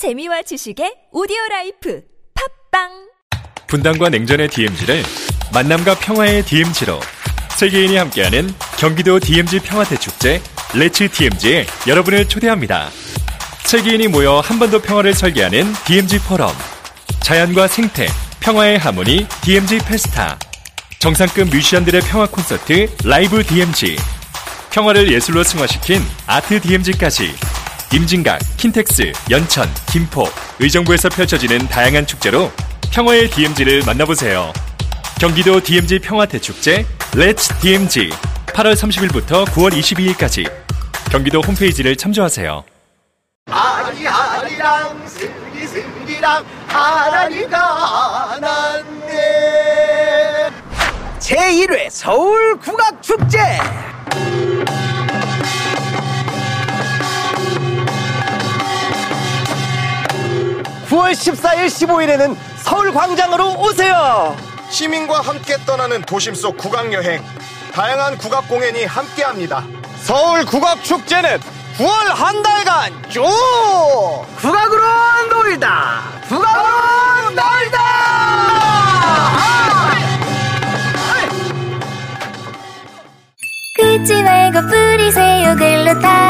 재미와 지식의 오디오 라이프. 팟빵! 분단과 냉전의 DMZ를 만남과 평화의 DMZ로 세계인이 함께하는 경기도 DMZ 평화대 축제 Let's DMZ에 여러분을 초대합니다. 세계인이 모여 한번더 평화를 설계하는 DMZ 포럼. 자연과 생태, 평화의 하모니 DMZ Festa. 정상급 뮤지션들의 평화 콘서트 라이브 DMZ 평화를 예술로 승화시킨 아트 DMZ까지 임진각, 킨텍스, 연천, 김포, 의정부에서 펼쳐지는 다양한 축제로 평화의 DMZ를 만나보세요. 경기도 DMZ 평화대축제 Let's DMZ 8월 30일부터 9월 22일까지 경기도 홈페이지를 참조하세요. 아리 아리랑 스리스리랑 하나니가 났네 제1회 서울 국악축제 9월 14일 15일에는 서울 광장으로 오세요 시민과 함께 떠나는 도심 속 국악 여행. 다양한 국악 공연이 함께합니다. 서울 국악 축제는 9월 한 달간 쭉 국악으로 놀다 국악으로 놀다 긁지 말고 뿌리세요 글루타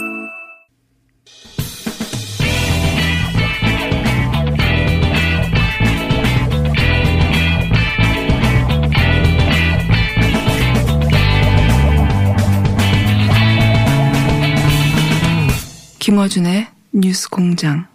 김어준의 뉴스 공장.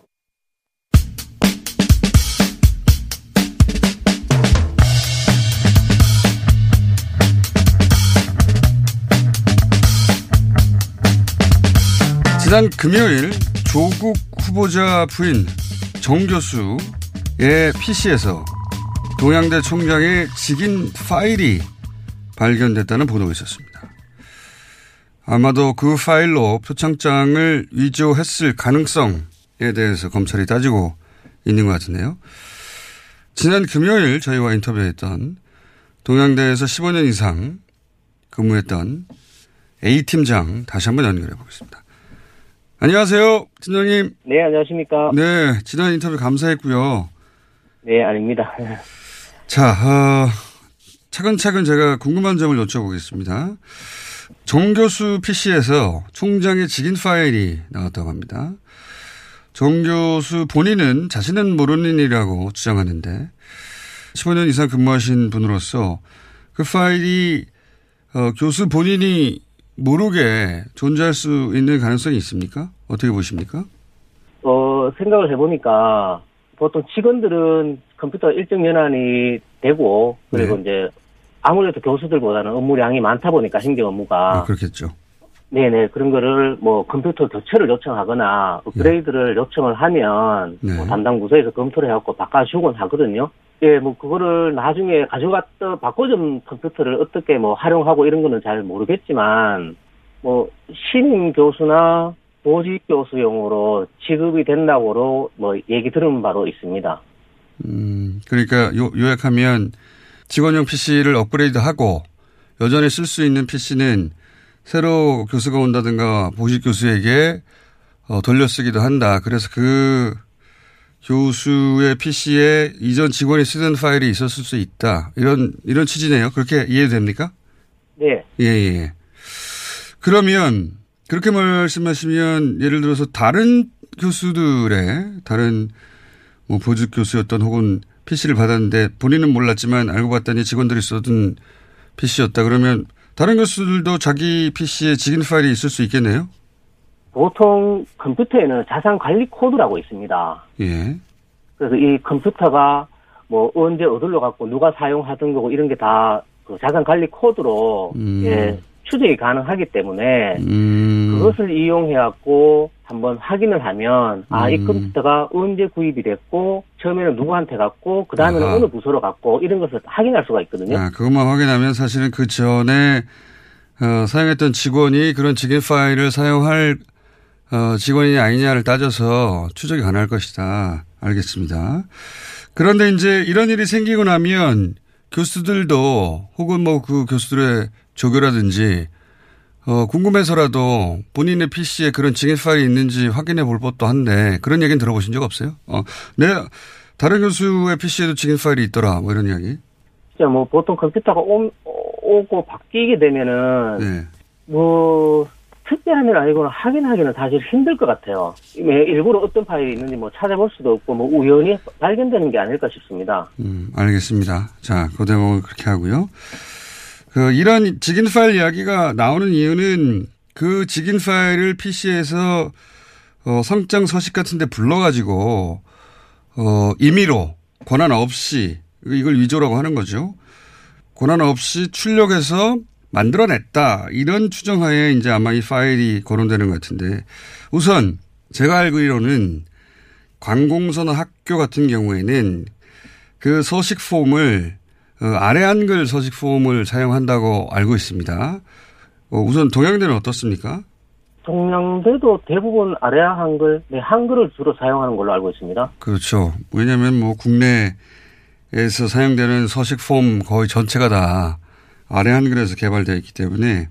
지난 금요일 조국 후보자 부인 정 교수의 PC에서 동양대 총장의 직인 파일이 발견됐다는 보도가 있었습니다. 아마도 그 파일로 표창장을 위조했을 가능성에 대해서 검찰이 따지고 있는 것 같은데요. 지난 금요일 저희와 인터뷰했던 동양대에서 15년 이상 근무했던 A팀장 다시 한번 연결해 보겠습니다. 안녕하세요, 팀장님. 네, 안녕하십니까. 네, 지난 인터뷰 감사했고요. 네, 아닙니다. 자, 어, 차근차근 제가 궁금한 점을 여쭤보겠습니다. 정 교수 PC에서 총장의 직인 파일이 나왔다고 합니다. 정 교수 본인은 자신은 모르는 일이라고 주장하는데 15년 이상 근무하신 분으로서 그 파일이 어, 교수 본인이 모르게 존재할 수 있는 가능성이 있습니까? 어떻게 보십니까? 어, 생각을 해보니까 보통 직원들은 컴퓨터 일정 연한이 되고 그리고 네. 이제 아무래도 교수들보다는 업무량이 많다 보니까 행정 업무가 아, 그렇겠죠. 네네 그런 거를 뭐 컴퓨터 교체를 요청하거나 업그레이드를 요청을 하면 네. 뭐 담당 부서에서 검토를 해갖고 바꿔주곤 하거든요. 예, 뭐 그거를 나중에 가져갔다 바꿔준 컴퓨터를 어떻게 뭐 활용하고 이런 거는 잘 모르겠지만 뭐 신임 교수나 보직 교수용으로 지급이 된다고로 뭐 얘기 들은 바로 있습니다. 음, 그러니까 요, 요약하면 직원용 PC를 업그레이드하고 여전히 쓸 수 있는 PC는 새로 교수가 온다든가 보직 교수에게 어, 돌려쓰기도 한다. 그래서 그 교수의 PC에 이전 직원이 쓰던 파일이 있었을 수 있다. 이런 이런 취지네요. 그렇게 이해됩니까? 네. 예, 예. 그러면 그렇게 말씀하시면 예를 들어서 다른 교수들의 다른 뭐 보직 교수였던 혹은 PC를 받았는데 본인은 몰랐지만 알고 봤더니 직원들이 쓰던 PC였다. 그러면 다른 교수들도 자기 PC에 직인 파일이 있을 수 있겠네요. 보통 컴퓨터에는 자산 관리 코드라고 있습니다. 예. 그래서 이 컴퓨터가 뭐 언제 어디로 갔고 누가 사용하던 거고 이런 게 다 그 자산 관리 코드로 음. 예, 추적이 가능하기 때문에 음. 그것을 이용해갖고 한번 확인을 하면 아이 음. 컴퓨터가 언제 구입이 됐고 처음에는 누구한테 갔고 그 다음에는. 어느 부서로 갔고 이런 것을 확인할 수가 있거든요. 아, 그것만 확인하면 사실은 그 전에 어, 사용했던 직원이 그런 직인 파일을 사용할 어, 직원이 아니냐를 따져서 추적이 가능할 것이다. 알겠습니다. 그런데 이제 이런 일이 생기고 나면 교수들도 혹은 뭐 그 교수들의 조교라든지 어, 궁금해서라도 본인의 PC에 그런 직인 파일이 있는지 확인해 볼 법도 한데 그런 얘기는 들어보신 적 없어요? 어, 내 다른 교수의 PC에도 직인 파일이 있더라. 뭐 이런 이야기. 진짜 뭐 보통 컴퓨터가 오, 오고 바뀌게 되면은 네. 뭐 특별한 일 아니고는 확인하기는 사실 힘들 것 같아요. 왜 일부러 어떤 파일이 있는지 뭐 찾아볼 수도 없고 뭐 우연히 발견되는 게 아닐까 싶습니다. 음, 알겠습니다. 자, 그 대목은 그렇게 하고요. 그, 이런 직인 파일 이야기가 나오는 이유는 그 직인 파일을 PC에서 어, 성장 서식 같은 데 불러가지고, 어, 임의로 권한 없이 이걸 위조라고 하는 거죠. 권한 없이 출력해서 만들어냈다. 이런 추정하에 이제 아마 이 파일이 거론되는 것 같은데 우선 제가 알기로는 관공서나 학교 같은 경우에는 그 서식 폼을 어, 아래 한글 서식 폼을 사용한다고 알고 있습니다. 어, 우선 동양대는 어떻습니까? 동양대도 대부분 아래아 한글, 네, 한글을 주로 사용하는 걸로 알고 있습니다. 그렇죠. 왜냐하면 뭐 국내에서 사용되는 서식 폼 거의 전체가 다 아래 한글에서 개발되어 있기 때문에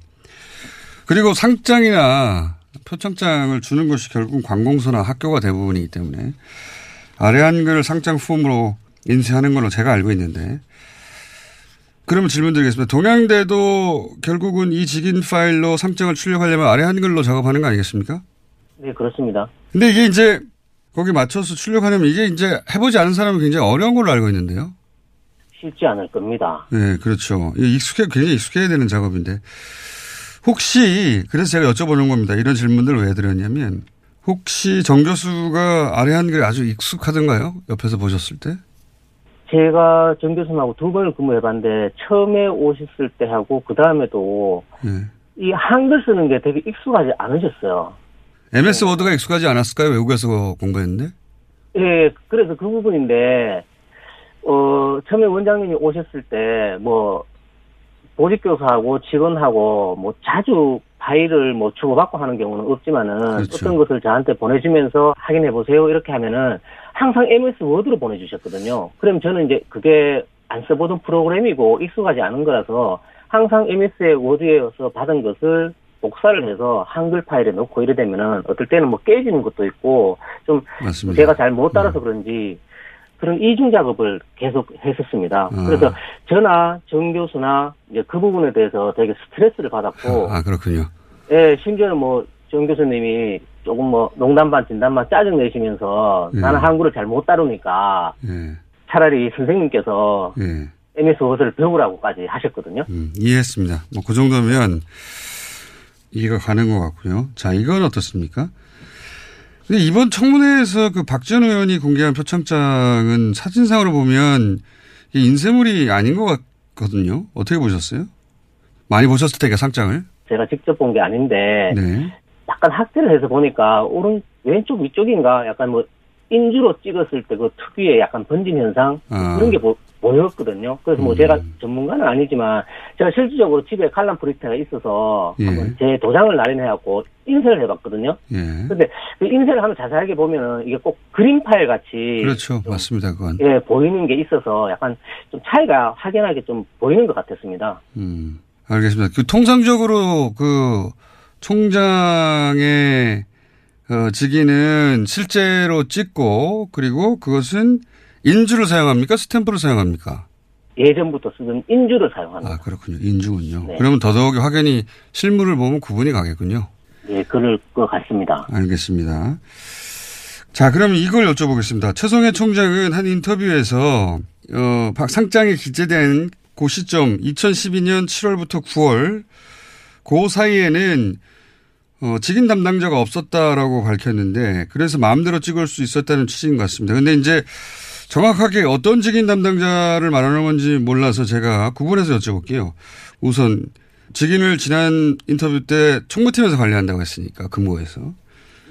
그리고 상장이나 표창장을 주는 것이 결국 관공서나 학교가 대부분이기 때문에 아래 한글 상장 폼으로 인쇄하는 걸로 제가 알고 있는데 그러면 질문 드리겠습니다. 동양대도 결국은 이 직인 파일로 상장을 출력하려면 아래 한글로 작업하는 거 아니겠습니까? 네, 그렇습니다. 근데 이게 이제 거기 맞춰서 출력하려면 이게 이제 해보지 않은 사람은 굉장히 어려운 걸로 알고 있는데요. 쉽지 않을 겁니다. 네, 그렇죠. 이게 익숙해, 굉장히 익숙해야 되는 작업인데. 혹시, 그래서 제가 여쭤보는 겁니다. 이런 질문들을 왜 드렸냐면, 혹시 정 교수가 아래 한글이 아주 익숙하던가요? 옆에서 보셨을 때? 제가 정 교수님하고 두 번을 근무해봤는데 처음에 오셨을 때 하고 그 다음에도 네. 이 한글 쓰는 게 되게 익숙하지 않으셨어요. MS 워드가 익숙하지 않았을까요? 외국에서 공부했는데? 예, 그래서 그 부분인데, 어, 처음에 원장님이 오셨을 때, 뭐, 보직교사하고 직원하고, 뭐, 자주 파일을 뭐 주고받고 하는 경우는 없지만은, 그렇죠. 어떤 것을 저한테 보내주면서 확인해 보세요. 이렇게 하면은, 항상 MS 워드로 보내주셨거든요. 그럼 저는 이제 그게 안 써보던 프로그램이고 익숙하지 않은 거라서, 항상 MS 워드에서 받은 것을 복사를 해서 한글 파일에 넣고 이래 되면은 어떨 때는 뭐 깨지는 것도 있고 좀 맞습니다. 제가 잘 못 따라서 그런지 그런 이중 작업을 계속 했었습니다. 아. 그래서 저나 정 교수나 이제 그 부분에 대해서 되게 스트레스를 받았고, 아, 그렇군요. 예, 심지어는 뭐 정 교수님이 조금 뭐 농담 반 진담 반 짜증 내시면서 예. 나는 한글을 잘 못 다루니까 예, 차라리 선생님께서 예. MS 워드를 배우라고까지 하셨거든요. 음, 이해했습니다. 뭐, 그 정도면 이해가 가는 것 같고요. 자, 이건 어떻습니까? 근데 이번 청문회에서 그 박지원 의원이 공개한 표창장은 사진상으로 보면 인쇄물이 아닌 것 같거든요. 어떻게 보셨어요? 많이 보셨을 테니까 상장을. 제가 직접 본 게 아닌데 네. 약간 학대를 해서 보니까 오른 왼쪽 위쪽인가 약간 뭐 인주로 찍었을 때 그 특유의 약간 번짐 현상 아. 그런 게 보, 보였거든요. 그래서 뭐 음. 제가 전문가는 아니지만 제가 실질적으로 집에 칼럼 프린터가 있어서 예. 한번 제 도장을 날인해갖고 인쇄를 해봤거든요. 예. 근데 그 인쇄를 하면 자세하게 보면은 이게 꼭 그림 파일 같이 그렇죠. 맞습니다. 그건. 예 보이는 게 있어서 약간 좀 차이가 확연하게 좀 보이는 것 같았습니다. 음, 알겠습니다. 그 통상적으로 그 총장의 어, 직위는 실제로 찍고 그리고 그것은 인주를 사용합니까? 스탬프를 사용합니까? 예전부터 쓰던 인주를 사용합니다. 아, 그렇군요. 인주군요. 네. 그러면 더더욱이 확연히 실물을 보면 구분이 가겠군요. 예, 그럴 것 같습니다. 알겠습니다. 자, 그럼 이걸 여쭤보겠습니다. 최성해 총장은 한 인터뷰에서 어, 박 상장이 기재된 그 시점 2012년 7월부터 9월 그 사이에는 어, 직인 담당자가 없었다라고 밝혔는데 그래서 마음대로 찍을 수 있었다는 취지인 것 같습니다. 근데 이제 정확하게 어떤 직인 담당자를 말하는 건지 몰라서 제가 구분해서 여쭤볼게요. 우선 직인을 지난 인터뷰 때 총무팀에서 관리한다고 했으니까 근무에서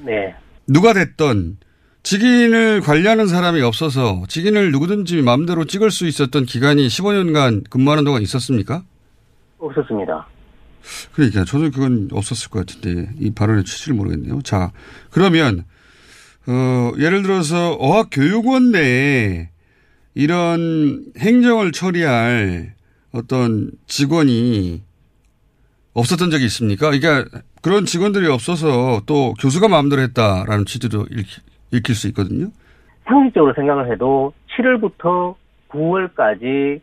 네. 누가 됐던 직인을 관리하는 사람이 없어서 직인을 누구든지 마음대로 찍을 수 있었던 기간이 15년간 근무하는 동안 있었습니까? 없었습니다. 그러니까 저는 그건 없었을 것 같은데 이 발언의 취지를 모르겠네요. 자 그러면 어, 예를 들어서 어학교육원 내에 이런 행정을 처리할 어떤 직원이 없었던 적이 있습니까? 그러니까 그런 직원들이 없어서 또 교수가 마음대로 했다라는 취지도 읽힐 수 있거든요. 상식적으로 생각을 해도 7월부터 9월까지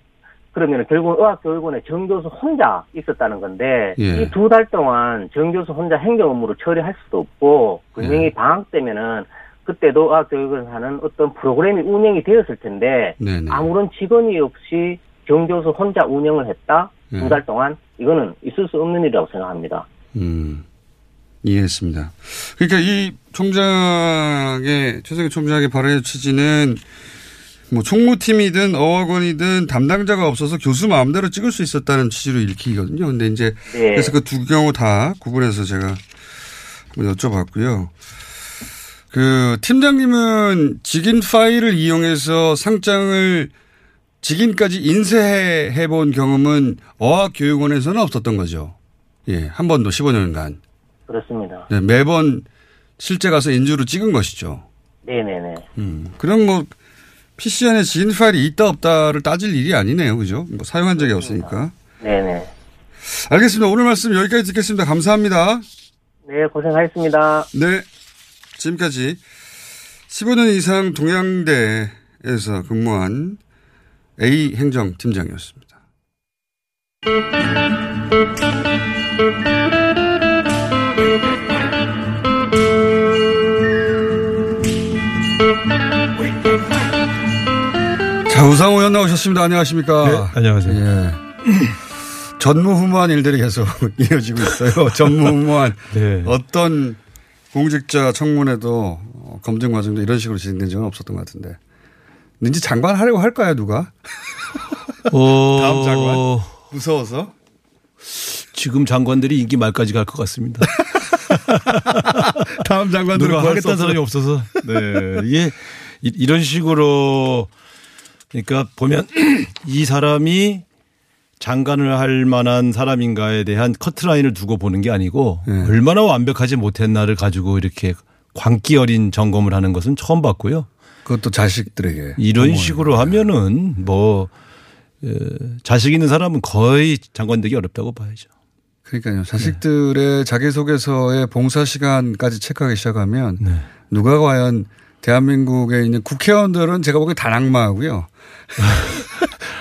그러면 결국은 의학교육원에 정교수 혼자 있었다는 건데 예. 이두 달 동안 정교수 혼자 행정 업무를 처리할 수도 없고 분명히 방학 때면은 그때도 의학교육원에서 하는 어떤 프로그램이 운영이 되었을 텐데 네네. 아무런 직원이 없이 정교수 혼자 운영을 했다 예. 두달 동안 이거는 있을 수 없는 일이라고 생각합니다. 음, 이해했습니다. 그러니까 이 총장의, 최석희 총장의 발언의 취지는 뭐 총무팀이든 어학원이든 담당자가 없어서 교수 마음대로 찍을 수 있었다는 취지로 읽히거든요. 근데 이제 네. 그래서 그 두 경우 다 구분해서 제가 여쭤봤고요. 그 팀장님은 직인 파일을 이용해서 상장을 직인까지 인쇄해 본 경험은 어학교육원에서는 없었던 거죠. 예, 한 번도 15년간. 그렇습니다. 네, 매번 실제 가서 인주로 찍은 것이죠. 네네네. 음, 그럼 뭐 PC 안에 지인 파일이 있다 없다를 따질 일이 아니네요. 그죠? 뭐 사용한 적이 없으니까. 네네. 알겠습니다. 오늘 말씀 여기까지 듣겠습니다. 감사합니다. 네, 고생하셨습니다. 네. 지금까지 15년 이상 동양대에서 근무한 A 행정팀장이었습니다. 자, 우상호 의원 나오셨습니다. 안녕하십니까. 네, 안녕하세요. 예. 전무후무한 일들이 계속 이어지고 있어요. 전무후무한 네. 어떤 공직자 청문회도 어, 검증 과정도 이런 식으로 진행된 적은 없었던 것 같은데. 왠지 장관 하려고 할까요, 누가? 어, 다음 장관? 무서워서? 지금 장관들이 인기 말까지 갈 것 같습니다. 다음 장관들은 누가 하겠다는 사람이 없어서. 네. 이게 이- 이런 식으로 그러니까 보면 이 사람이 장관을 할 만한 사람인가에 대한 커트라인을 두고 보는 게 아니고 네. 얼마나 완벽하지 못했나를 가지고 이렇게 광기 어린 점검을 하는 것은 처음 봤고요. 그것도 자식들에게. 이런. 식으로 하면은 뭐 어, 자식 있는 사람은 거의 장관 되기 어렵다고 봐야죠. 그러니까요. 자식들의 자기소개서의 봉사 시간까지 체크하기 시작하면 네. 누가 과연 대한민국에 있는 국회의원들은 제가 보기엔 다 낙마하고요.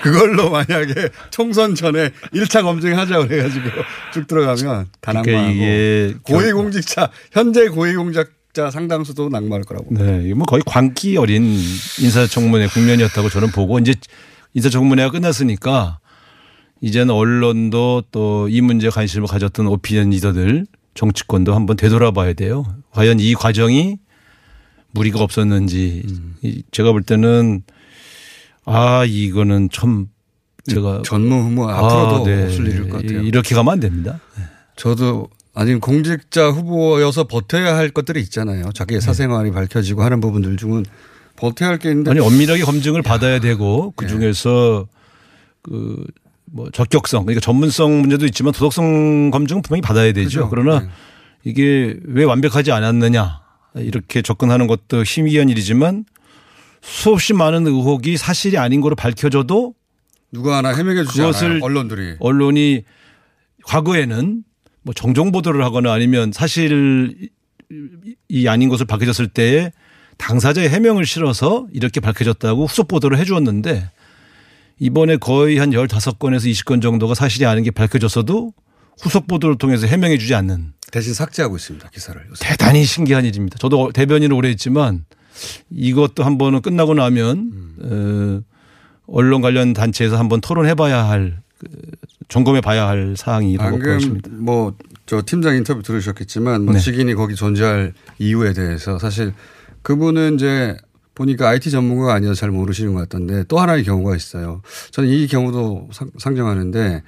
그걸로 만약에 총선 전에 1차 검증하자고 그래가지고 쭉 들어가면 다 그러니까 낙마하고 이게 고위공직자 현재 고위공직자 상당수도 낙마할 거라고. 네, 뭐 거의 광기 어린 인사청문회 국면이었다고 저는 보고 이제 인사청문회가 끝났으니까 이제는 언론도 또 이 문제에 관심을 가졌던 오피니언 리더들 정치권도 한번 되돌아봐야 돼요. 과연 이 과정이 무리가 없었는지 이 제가 볼 때는 아 이거는 참 제가 전무후무 아, 앞으로도 네. 없을 일일 것 같아요. 이렇게 가면 안 됩니다. 저도 아니 공직자 후보여서 버텨야 할 것들이 있잖아요. 자기의 사생활이 밝혀지고 하는 부분들 중은 버텨야 할 게 있는데 아니 엄밀하게 검증을 받아야 되고 그 중에서 그 뭐 적격성 그러니까 전문성 문제도 있지만 도덕성 검증은 분명히 받아야 되죠. 그죠. 그러나 네. 이게 왜 완벽하지 않았느냐 이렇게 접근하는 것도 희미한 일이지만 수없이 많은 의혹이 사실이 아닌 거로 밝혀져도 누가 하나 해명해 주지 그것을 않아요. 언론들이. 언론이 과거에는 뭐 정정 보도를 하거나 아니면 사실이 아닌 것을 밝혀졌을 때에 당사자의 해명을 실어서 이렇게 밝혀졌다고 후속 보도를 해 주었는데 이번에 거의 한 15건에서 20건 정도가 사실이 아닌 게 밝혀졌어도 후속 보도를 통해서 해명해 주지 않는 대신 삭제하고 있습니다. 기사를. 요새. 대단히 신기한 일입니다. 저도 대변인을 오래 했지만 이것도 한 번은 끝나고 나면 어, 언론 관련 단체에서 한번 토론해 봐야 할 그, 점검해 봐야 할 사항이라고 방금 보십니다. 뭐 저 팀장 인터뷰 들으셨겠지만 뭐 네. 직인이 거기 존재할 이유에 대해서 사실 그분은 이제 보니까 IT 전문가가 아니어서 잘 모르시는 것 같던데 또 하나의 경우가 있어요. 저는 이 경우도 상, 상정하는데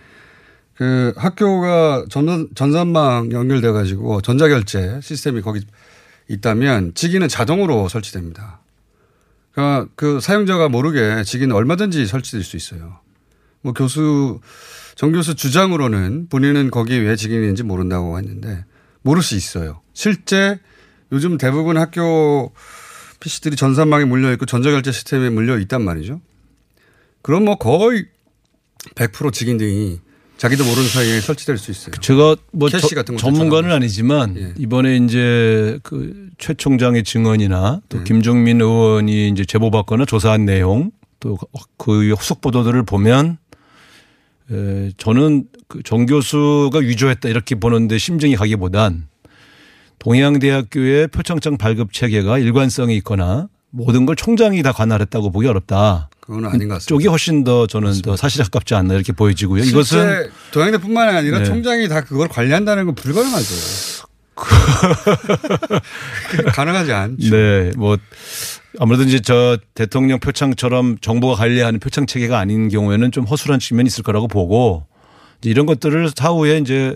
그 학교가 전, 전산망 연결돼 가지고 전자결제 시스템이 거기 있다면 직위는 자동으로 설치됩니다. 그러니까 그 사용자가 모르게 직위는 얼마든지 설치될 수 있어요. 뭐 교수 정 교수 주장으로는 본인은 거기 왜 직인인지 모른다고 했는데 모를 수 있어요. 실제 요즘 대부분 학교 PC들이 전산망에 물려 있고 전자결제 시스템에 물려 있단 말이죠. 그럼 뭐 거의 100% 직인들이 자기도 모르는 사이에 설치될 수 있어요. 제가 뭐 저- 전문가는 아니지만 예. 이번에 이제 그 최 총장의 증언이나 또 네. 김종민 의원이 이제 제보받거나 조사한 내용 또 그 후속 보도들을 보면 에, 저는 그정 교수가 위조했다 이렇게 보는데 심정이 가기보단 동양대학교의 표창장 발급 체계가 일관성이 있거나 모든 걸 총장이 다 관할했다고 보기 어렵다. 그건 아닌 것 같습니다. 쪽이 훨씬 더 저는 더 사실에 가깝지 않나 이렇게 보여지고요. 이것은 동양대뿐만 아니라 네. 총장이 다 그걸 관리한다는 건 불가능하죠. 그게 가능하지 않죠. 네, 뭐 아무래도 이제 저 대통령 표창처럼 정부가 관리하는 표창 체계가 아닌 경우에는 좀 허술한 측면이 있을 거라고 보고 이제 이런 것들을 사후에 이제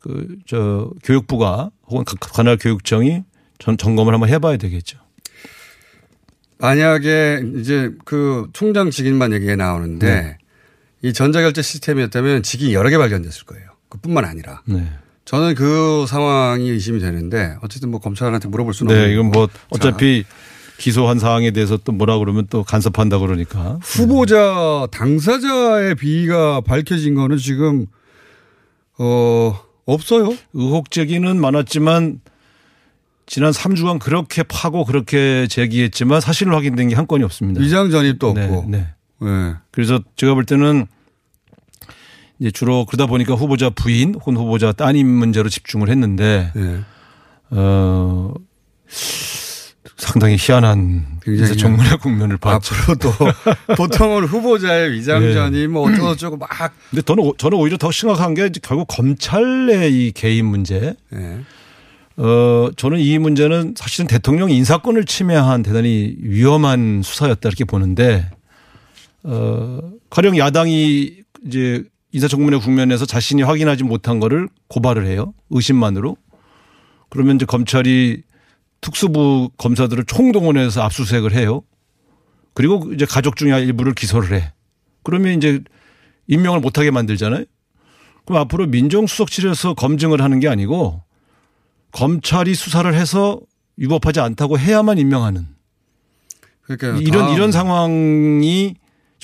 그 저 교육부가 혹은 각 관할 교육청이 전 점검을 한번 해봐야 되겠죠. 만약에 이제 그 총장 직인만 얘기가 나오는데 네. 이 전자결제 시스템이었다면 직이 여러 개 발견됐을 거예요. 그뿐만 아니라. 네. 저는 그 상황이 의심이 되는데 어쨌든 뭐 검찰한테 물어볼 수는 네, 없고. 이건 뭐 어차피 기소한 사항에 대해서 또 뭐라 그러면 또 간섭한다 그러니까. 후보자 당사자의 비위가 밝혀진 거는 지금 어 없어요. 의혹 제기는 많았지만 지난 3주간 그렇게 파고 그렇게 제기했지만 사실 확인된 게 한 건이 없습니다. 위장 전입도 네, 없고. 네. 네. 그래서 제가 볼 때는 이제 주로 그러다 보니까 후보자 부인 혹은 후보자 따님 문제로 집중을 했는데 네. 어 상당히 희한한 굉장히 청문회 국면을 봤죠. 앞으로도 보통은 후보자의 위장 네. 전입 뭐 어쩌고저쩌고 막 근데 저는 오- 저는 오히려 더 심각한 게 결국 검찰의 이 개인 문제. 네. 어 저는 이 문제는 사실은 대통령 인사권을 침해한 대단히 위험한 수사였다 이렇게 보는데 어 가령 야당이 이제 인사청문회 국면에서 자신이 확인하지 못한 거를 고발을 해요. 의심만으로. 그러면 이제 검찰이 특수부 검사들을 총동원해서 압수수색을 해요. 그리고 이제 가족 중에 일부를 기소를 해. 그러면 이제 임명을 못하게 만들잖아요. 그럼 앞으로 민정수석실에서 검증을 하는 게 아니고 검찰이 수사를 해서 위법하지 않다고 해야만 임명하는 그러니까 이런 이런 상황이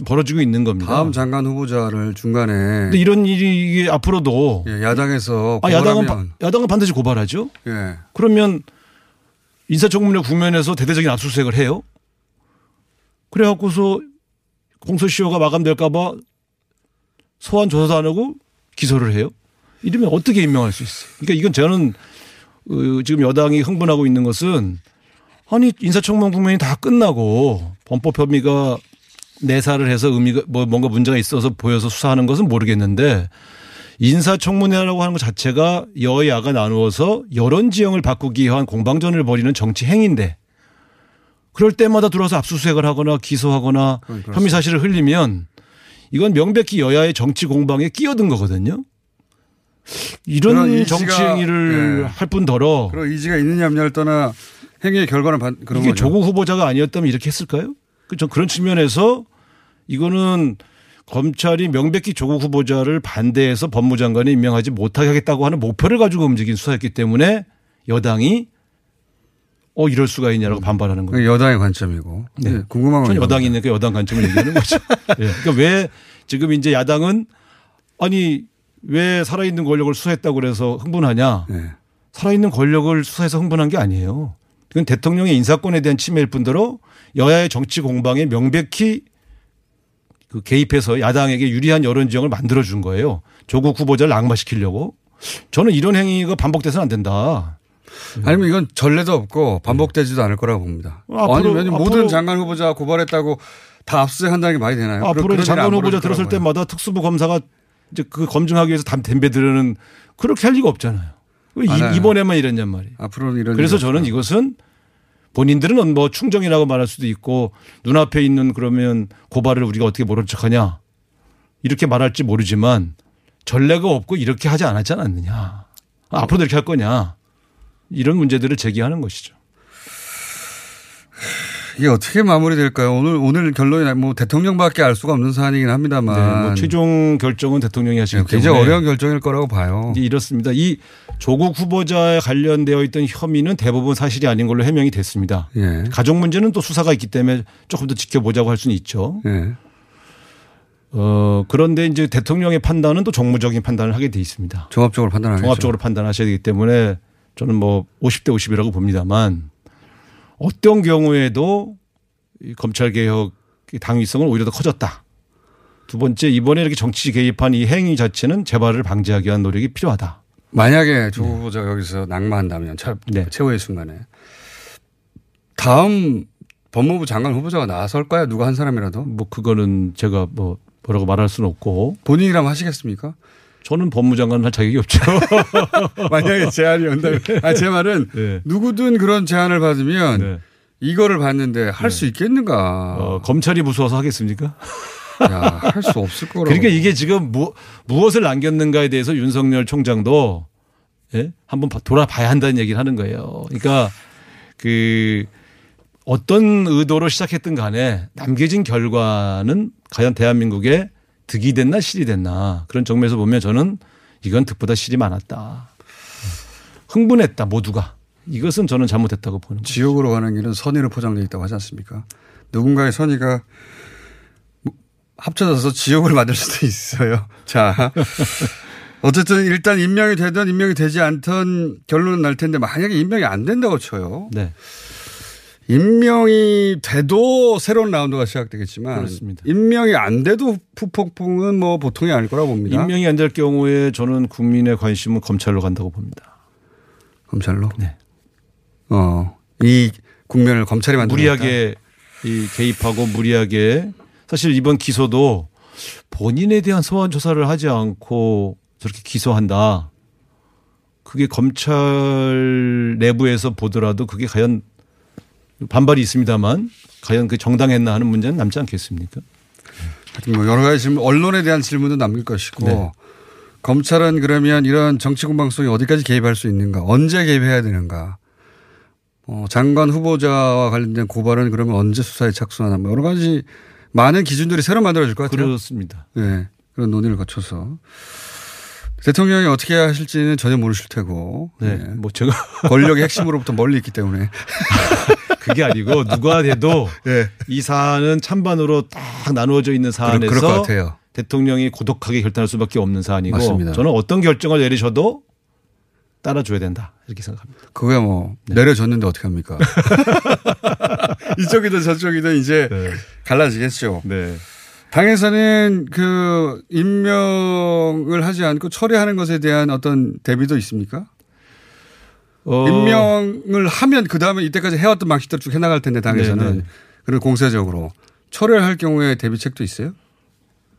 벌어지고 있는 겁니다. 다음 장관 후보자를 중간에 근데 이런 일이 앞으로도 예, 야당에서 아, 야당은 바- 야당은 반드시 고발하죠. 예. 그러면 인사청문회 국면에서 대대적인 압수수색을 해요. 그래갖고서 공소시효가 마감될까봐 소환 조사도 안 하고 기소를 해요. 이러면 어떻게 임명할 수 있어요? 그러니까 이건 저는 어, 지금 여당이 흥분하고 있는 것은 아니 인사청문 국면이 다 끝나고 범법 혐의가 내사를 해서 의미가 뭐 뭔가 문제가 있어서 보여서 수사하는 것은 모르겠는데 인사청문회라고 하는 것 자체가 여야가 나누어서 여론 지형을 바꾸기 위한 공방전을 벌이는 정치 행위인데 그럴 때마다 들어와서 압수수색을 하거나 기소하거나. 혐의 사실을 흘리면 이건 명백히 여야의 정치 공방에 끼어든 거거든요. 이런 그런 정치 행위를 예. 할 뿐더러 그리고 의지가 있느냐 없냐를 떠나 행위의 결과는 반- 그런 이게 거죠. 조국 후보자가 아니었다면 이렇게 했을까요? 그전 그런 측면에서 이거는 검찰이 명백히 조국 후보자를 반대해서 법무장관에 임명하지 못하게 하겠다고 하는 목표를 가지고 움직인 수사였기 때문에 여당이 어 이럴 수가 있냐라고 반발하는 거예요. 여당의 관점이고 네. 예, 궁금한 전건 여당이 있는 그 여당 관점을 얘기하는 거죠. 예. 그러니까 왜 지금 이제 야당은 아니 왜 살아있는 권력을 수사했다고 그래서 흥분하냐? 예. 살아있는 권력을 수사해서 흥분한 게 아니에요. 그건 대통령의 인사권에 대한 침해일 뿐더러 여야의 정치 공방에 명백히 그 개입해서 야당에게 유리한 여론 지형을 만들어 준 거예요. 조국 후보자를 악마시키려고. 저는 이런 행위가 반복돼서는 안 된다. 아니면 이건 전례도 없고 반복되지도 않을 거라고 봅니다. 네. 앞으로- 아니 왜냐면 앞으로- 모든 장관 후보자 고발했다고 다 압수수색한다는 게 말이 되나요? 앞으로 장관 안 후보자 들었을. 때마다 특수부 검사가 이제 그 검증하기 위해서 담 덤벼들는 그렇게 할 리가 없잖아요. 왜 알아요. 이, 이번에만 이랬냔 말이에요. 앞으로는 이런 그래서 저는. 이것은 본인들은 뭐 충정이라고 말할 수도 있고 눈앞에 있는 그러면 고발을 우리가 어떻게 모른 척하냐 이렇게 말할지 모르지만 전례가 없고 이렇게 하지 않았지 않았느냐. 앞으로도 이렇게 할 거냐. 이런 문제들을 제기하는 것이죠. 이게 어떻게 마무리될까요? 오늘 오늘 결론이 뭐 대통령밖에 알 수가 없는 사안이긴 합니다만 네, 뭐 최종 결정은 대통령이 하시기 네, 굉장히 어려운 결정일 거라고 봐요. 이렇습니다. 이 조국 후보자에 관련되어 있던 혐의는 대부분 사실이 아닌 걸로 해명이 됐습니다. 예. 가족 문제는 또 수사가 있기 때문에 조금 더 지켜보자고 할 수는 있죠. 예. 어, 그런데 이제 대통령의 판단은 또 정무적인 판단을 하게 돼 있습니다. 종합적으로 판단하겠죠. 종합적으로 판단하셔야 되기 때문에 저는 뭐 50대 50이라고 봅니다만 어떤 경우에도 이 검찰 개혁 당위성은 오히려 더 커졌다. 두 번째 이번에 이렇게 정치 개입한 이 행위 자체는 재발을 방지하기 위한 노력이 필요하다. 만약에 조 후보자가 여기서 낙마한다면 차- 네. 최후의 순간에 다음 법무부 장관 후보자가 나설까요? 누가 한 사람이라도? 뭐 그거는 제가 뭐 뭐라고 말할 수는 없고 본인이라면 하시겠습니까? 저는 법무장관을 할 자격이 없죠. 만약에 제안이 온다면. 아, 제 말은 네. 누구든 그런 제안을 받으면 네. 이거를 봤는데 할수 있겠는가. 어, 검찰이 무서워서 하겠습니까? 야, 할수 없을 거라고. 그러니까 이게 지금 무, 무엇을 남겼는가에 대해서 윤석열 총장도 예? 한번 봐- 돌아봐야 한다는 얘기를 하는 거예요. 그러니까 그 어떤 의도로 시작했든 간에 남겨진 결과는 과연 대한민국에 득이 됐나 실이 됐나 그런 정면에서 보면 저는 이건 득보다 실이 많았다. 흥분했다 모두가. 이것은 저는 잘못했다고 보는 거죠. 지옥으로 가는 길은 선의로 포장되어 있다고 하지 않습니까? 누군가의 선의가 뭐 합쳐져서 지옥을 만들 수도 있어요. 자. 어쨌든 일단 임명이 되든 임명이 되지 않던 결론은 날 텐데 만약에 임명이 안 된다고 쳐요. 네. 임명이 돼도 새로운 라운드가 시작되겠지만 그렇습니다. 임명이 안 돼도 후폭풍은 뭐 보통이 아닐 거라고 봅니다. 임명이 안 될 경우에 저는 국민의 관심은 검찰로 간다고 봅니다. 검찰로. 네. 어, 이 국면을 검찰이 만들었다. 무리하게 이 개입하고 무리하게 사실 이번 기소도 본인에 대한 소환 조사를 하지 않고 저렇게 기소한다. 그게 검찰 내부에서 보더라도 그게 과연 반발이 있습니다만 과연 그 정당했나 하는 문제는 남지 않겠습니까? 하여튼 뭐 여러 가지 질문, 언론에 대한 질문도 남길 것이고 네. 검찰은 그러면 이런 정치 공방성이 어디까지 개입할 수 있는가, 언제 개입해야 되는가, 어, 장관 후보자와 관련된 고발은 그러면 언제 수사에 착수하나, 뭐 여러 가지 많은 기준들이 새로 만들어질 것 같아요. 그렇습니다. 네, 그런 논의를 거쳐서 대통령이 어떻게 하실지는 전혀 모르실 테고, 네. 네. 뭐 제가 권력의 핵심으로부터 멀리 있기 때문에 그게 아니고 누가 돼도 네. 이 사안은 찬반으로 딱 나누어져 있는 사안에서 그럴 것 같아요. 대통령이 고독하게 결단할 수밖에 없는 사안이고 맞습니다. 저는 어떤 결정을 내리셔도 따라줘야 된다 이렇게 생각합니다. 그거야 뭐 네. 내려줬는데 어떻게 합니까? 이쪽이든 저쪽이든 이제 네. 갈라지겠죠. 네. 당에서는 그 임명을 하지 않고 철회하는 것에 대한 어떤 대비도 있습니까? 어, 임명을 하면 그 다음에 이때까지 해왔던 방식대로 쭉 해나갈 텐데 당에서는 네, 네. 그리고 공세적으로 철회할 경우에 대비책도 있어요?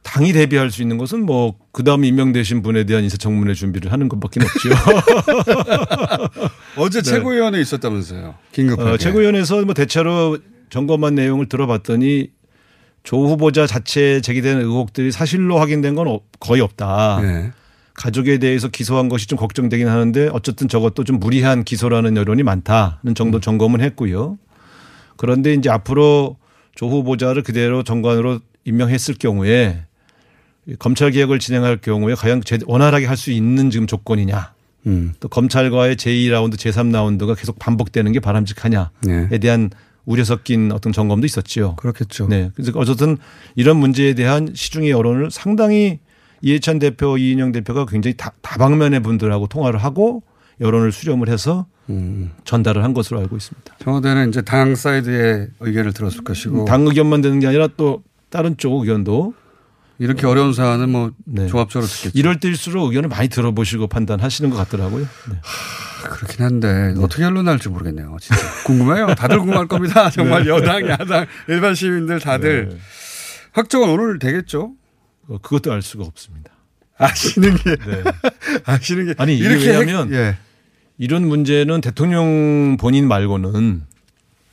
당이 대비할 수 있는 것은 뭐 그다음 임명되신 분에 대한 인사청문회 준비를 하는 것밖에 없죠. 어제 네. 최고위원회 있었다면서요? 긴급하게. 어, 최고위원회에서 뭐 대체로 점검한 내용을 들어봤더니 조 후보자 자체에 제기된 의혹들이 사실로 확인된 건 없- 거의 없다. 네. 가족에 대해서 기소한 것이 좀 걱정되긴 하는데 어쨌든 저것도 좀 무리한 기소라는 여론이 많다는 정도 점검은 했고요. 그런데 이제 앞으로 조 후보자를 그대로 정관으로 임명했을 경우에 검찰 개혁을 진행할 경우에 과연 제- 원활하게 할 수 있는 지금 조건이냐. 음. 또 검찰과의 제2라운드, 제3라운드가 계속 반복되는 게 바람직하냐에 네. 대한 우려 섞인 어떤 점검도 있었지요. 그렇겠죠. 네. 그래서 어쨌든 이런 문제에 대한 시중의 여론을 상당히 이해찬 대표, 이인영 대표가 굉장히 다, 다방면의 분들하고 통화를 하고 여론을 수렴을 해서 음. 전달을 한 것으로 알고 있습니다. 청와대는 이제 당 사이드의 의견을 들었을 것이고 당 의견만 되는 게 아니라 또 다른 쪽 의견도 이렇게 어려운 사안은 뭐 네. 종합적으로 듣겠죠. 이럴 때일수록 의견을 많이 들어보시고 판단하시는 것 같더라고요. 네. 그렇긴 한데 어떻게 결론 날지 모르겠네요. 진짜 궁금해요. 다들 궁금할 겁니다. 정말 여당, 야당, 일반 시민들 다들 네. 확정은 오늘 되겠죠. 어, 그것도 알 수가 없습니다. 아시는 게 네. 아시는 게 아니 이게 왜냐하면 핵- 예. 이런 문제는 대통령 본인 말고는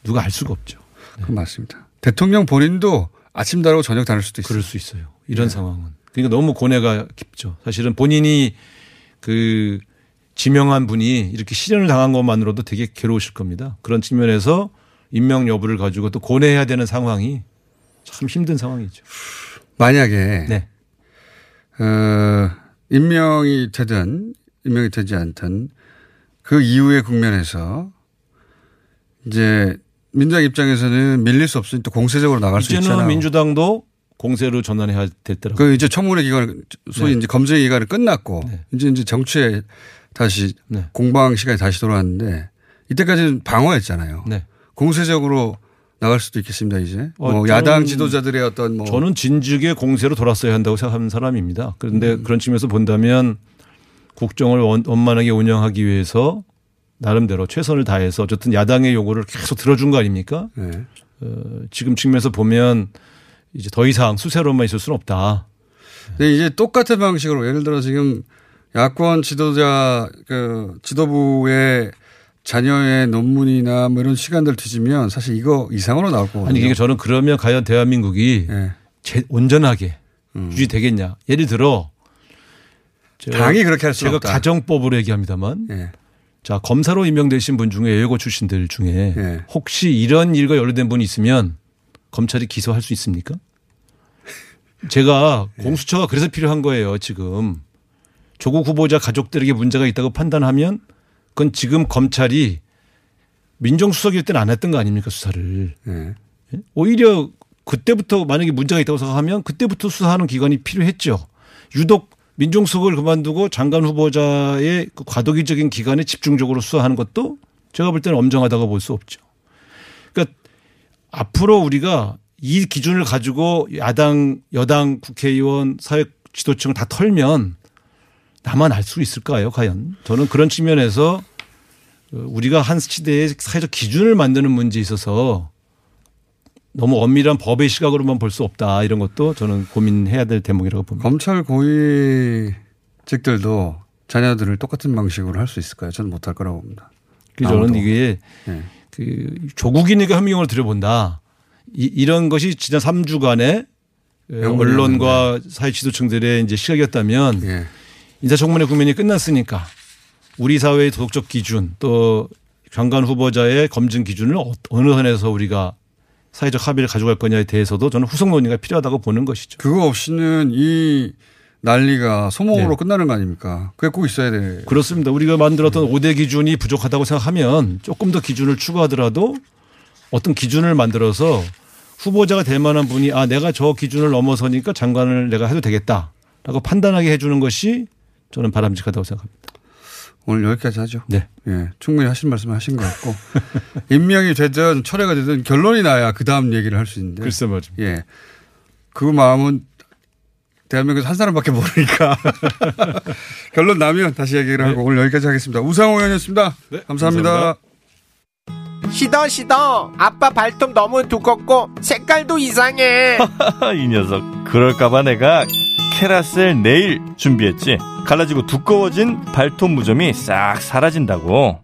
누가 알 수가 없죠. 그건 맞습니다. 대통령 본인도 아침 다르고 저녁 다를 수도 있어요. 그럴 수 있어요. 이런 네. 상황은. 그러니까 너무 고뇌가 깊죠. 사실은 본인이 그 지명한 분이 이렇게 실현을 당한 것만으로도 되게 괴로우실 겁니다. 그런 측면에서 임명 여부를 가지고 또 고뇌해야 되는 상황이 참 힘든 상황이죠. 만약에 네. 어, 임명이 되든 임명이 되지 않든 그 이후의 국면에서 이제 민주당 입장에서는 밀릴 수 없으니 또 공세적으로 나갈 수 이제는 있잖아요. 민주당도 공세로 전환해야 됐더라고요. 그 이제 청문회 기간 소위 네. 이제 검증 기간이 끝났고 이제 이제 정치에 다시 네. 공방 시간이 다시 돌아왔는데 이때까지는 방어했잖아요. 네. 공세적으로 나갈 수도 있겠습니다 이제. 어, 뭐 야당 지도자들의 어떤 뭐 저는 진즉에 공세로 돌았어야 한다고 생각하는 사람입니다. 그런데 음. 그런 측면에서 본다면 국정을 원, 원만하게 운영하기 위해서 나름대로 최선을 다해서 어쨌든 야당의 요구를 계속 들어준 거 아닙니까? 네. 어, 지금 측면에서 보면 이제 더 이상 수세로만 있을 수는 없다. 근데 이제 똑같은 방식으로 예를 들어 지금 야권 지도자 그 지도부의 자녀의 논문이나 뭐 이런 시간들 뒤지면 사실 이거 이상으로 나올 거거든요. 아니 그러니까 저는 그러면 과연 대한민국이 네. 제- 온전하게 유지되겠냐? 예를 들어 제가- 음. 당이 그렇게 할 제가 없다. 가정법으로 얘기합니다만 예. 자 검사로 임명되신 분 중에 예고 출신들 중에 예. 혹시 이런 일과 연루된 분이 있으면 검찰이 기소할 수 있습니까? 제가 예. 공수처가 그래서 필요한 거예요 지금 조국 후보자 가족들에게 문제가 있다고 판단하면 그건 지금 검찰이 민정수석일 때는 안 했던 거 아닙니까 수사를 예. 오히려 그때부터 만약에 문제가 있다고 생각하면 그때부터 수사하는 기관이 필요했죠. 유독 민정수석을 그만두고 장관 후보자의 그 과도기적인 기관에 집중적으로 수사하는 것도 제가 볼 때는 엄정하다고 볼 수 없죠. 그러니까 앞으로 우리가 이 기준을 가지고 야당, 여당, 국회의원, 사회 지도층을 다 털면 나만 알 수 있을까요, 과연? 저는 그런 측면에서 어, 우리가 한 시대의 사회적 기준을 만드는 문제에 있어서 너무 엄밀한 법의 시각으로만 볼 수 없다 이런 것도 저는 고민해야 될 대목이라고 봅니다. 검찰 고위직들도 자녀들을 똑같은 방식으로 할 수 있을까요? 저는 못할 거라고 봅니다. 저는. 이게 예. 그 조국인에게 현명을 들여본다. 이, 런 것이 지난 3주간의 언론과 사회 지도층들의 이제 시각이었다면 예. 인사청문회 국면이 끝났으니까 우리 사회의 도덕적 기준 또 장관 후보자의 검증 기준을 어- 어느 선에서 우리가 사회적 합의를 가져갈 거냐에 대해서도 저는 후속 논의가 필요하다고 보는 것이죠. 그거 없이는 이 난리가 소모로 네. 끝나는 거 아닙니까? 그게 꼭 있어야 돼. 그렇습니다. 우리가 만들었던 5대 기준이 부족하다고 생각하면 조금 더 기준을 추가하더라도 어떤 기준을 만들어서 후보자가 될 만한 분이 아, 내가 저 기준을 넘어서니까 장관을 내가 해도 되겠다라고 판단하게 해주는 것이 저는 바람직하다고 생각합니다. 오늘 여기까지 하죠. 네. 예. 충분히 하신 말씀 하신 것 같고. 임명이 되든 철회가 되든 결론이 나야 그 다음 얘기를 할 수 있는데. 글쎄 말입니다. 예. 그 마음은 대한민국에서 한 사람밖에 모르니까. 결론 나면 다시 얘기를 하고 오늘 여기까지 하겠습니다. 우상호 의원이었습니다. 감사합니다. 시더 시더 아빠 발톱 너무 두껍고 색깔도 이상해 이 녀석 그럴까봐 내가 캐라셀 네일 준비했지. 갈라지고 두꺼워진 발톱 무좀이 싹 사라진다고.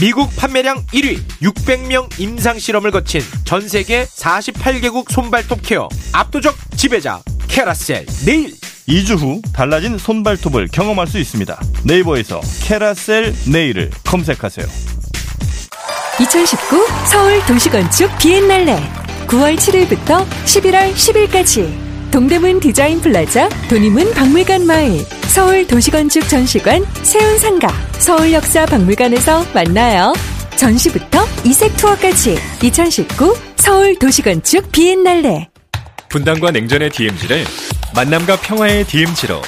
미국 판매량 1위 600명 임상 실험을 거친 전 세계 48개국 손발톱 케어. 압도적 지배자 캐라셀 네일. 2주 후 달라진 손발톱을 경험할 수 있습니다. 네이버에서 캐라셀 네일을 검색하세요. 2019 서울 도시건축 비엔날레 9월 7일부터 11월 10일까지 동대문 디자인 플라자 돈의문 박물관 마을 서울 도시건축 전시관 세운상가 서울역사 박물관에서 만나요. 전시부터 이색 투어까지 2019 서울 도시건축 비엔날레 분단과 냉전의 DMZ를 만남과 평화의 DMZ로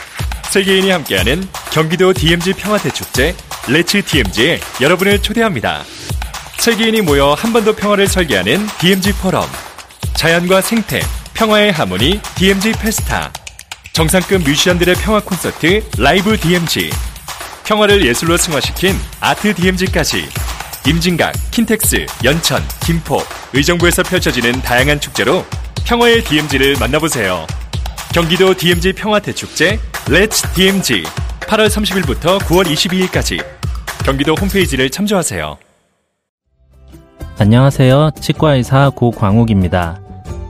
세계인이 함께하는 경기도 DMZ 평화대축제 Let's DMZ에 여러분을 초대합니다. 세계인이 모여 한번더 평화를 설계하는 DMZ 포럼 자연과 생태, 평화의 하모니 DMZ Festa 정상급 뮤지션들의 평화 콘서트 라이브 DMZ 평화를 예술로 승화시킨 Art DMZ까지 임진각, 킨텍스, 연천, 김포, 의정부에서 펼쳐지는 다양한 축제로 평화의 DMZ를 만나보세요. 경기도 DMZ 평화대축제 Let's DMZ 8월 30일부터 9월 22일까지 경기도 홈페이지를 참조하세요. 안녕하세요. 치과의사 고광욱입니다.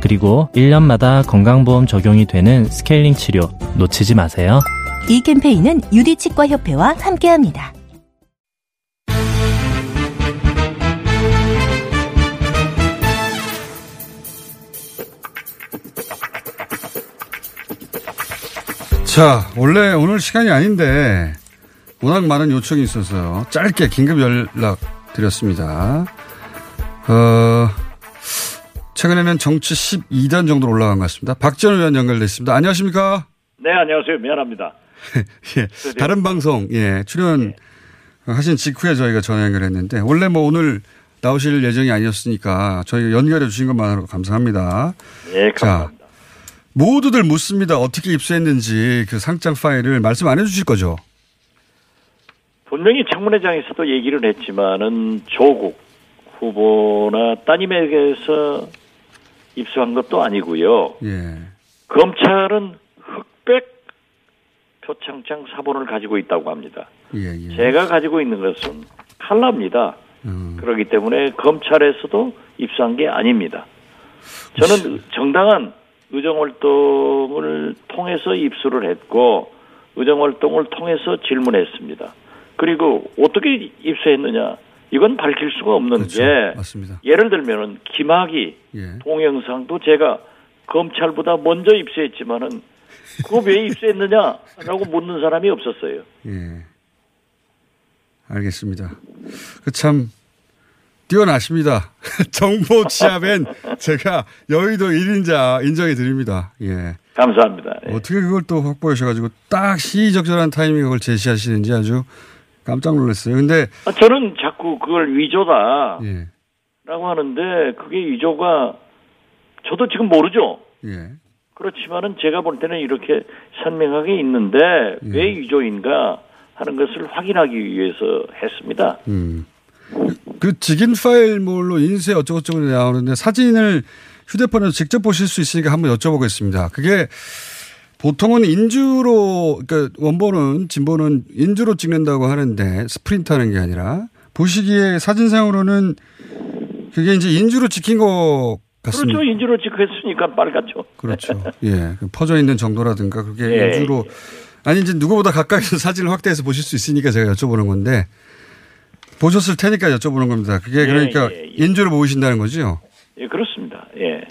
그리고 1년마다 건강보험 적용이 되는 스케일링 치료 놓치지 마세요. 이 캠페인은 유디치과협회와 함께합니다. 자, 원래 오늘 시간이 아닌데 워낙 많은 요청이 있어서 짧게 긴급 연락 드렸습니다. 어, 최근에는 정치 12단 정도로 올라간 것 같습니다. 박지원 의원 연결됐습니다. 안녕하십니까? 네, 안녕하세요. 미안합니다. 예, 다른 방송, 예, 출연 하신 직후에 저희가 전화 연결했는데, 원래 뭐 오늘 나오실 예정이 아니었으니까 저희가 연결해 주신 것만으로 감사합니다. 네, 감사합니다. 자, 모두들 묻습니다. 어떻게 입수했는지 그 상장 파일을 말씀 안 해 주실 거죠? 분명히 청문회장에서도 얘기를 했지만은 조국 후보나 따님에게서 입수한 것도 아니고요. 예. 검찰은 흑백 표창장 사본을 가지고 있다고 합니다. 예, 예. 제가 가지고 있는 것은 칼라입니다. 음. 그렇기 때문에 검찰에서도 입수한 게 아닙니다. 저는 정당한 의정활동을 통해서 입수를 했고 의정활동을 통해서 질문했습니다. 그리고 어떻게 입수했느냐? 이건 밝힐 수가 없는 그렇죠. 게 맞습니다. 예를 들면은 김학이 예. 동영상도 제가 검찰보다 먼저 입수했지만은 그거 왜 입수했느냐라고 묻는 사람이 없었어요. 예. 알겠습니다. 그 참 뛰어나십니다. 정보 취합엔 제가 여의도 1인자 인정해 드립니다. 예. 감사합니다. 예. 어떻게 그걸 또 확보하셔가지고 딱 시적절한 타이밍에 그걸 제시하시는지 아주 깜짝 놀랐어요. 근데 아, 저는 자꾸 그걸 위조다. 예. 라고 하는데 그게 위조가 저도 지금 모르죠. 예. 그렇지만은 제가 볼 때는 이렇게 선명하게 있는데 예. 왜 위조인가 하는 것을 확인하기 위해서 했습니다. 음. 그 직인 파일물로 인쇄 어쩌고저쩌고 나오는데 사진을 휴대폰에서 직접 보실 수 있으니까 한번 여쭤보겠습니다. 그게 보통은 인주로 그러니까 원본은 진본은 인주로 찍는다고 하는데 스프린트 하는 게 아니라 보시기에 사진상으로는 그게 이제 인주로 찍힌 것 같습니다. 그렇죠. 인주로 찍혔으니까 빨갛죠. 그렇죠. 예. 그 퍼져 있는 정도라든가 그게 예, 인주로 아니 이제 누구보다 가까이서 사진을 확대해서 보실 수 있으니까 제가 여쭤보는 건데 보셨을 테니까 여쭤보는 겁니다. 그게 예, 그러니까 예, 인주를 보이신다는 거죠? 예, 그렇습니다. 예.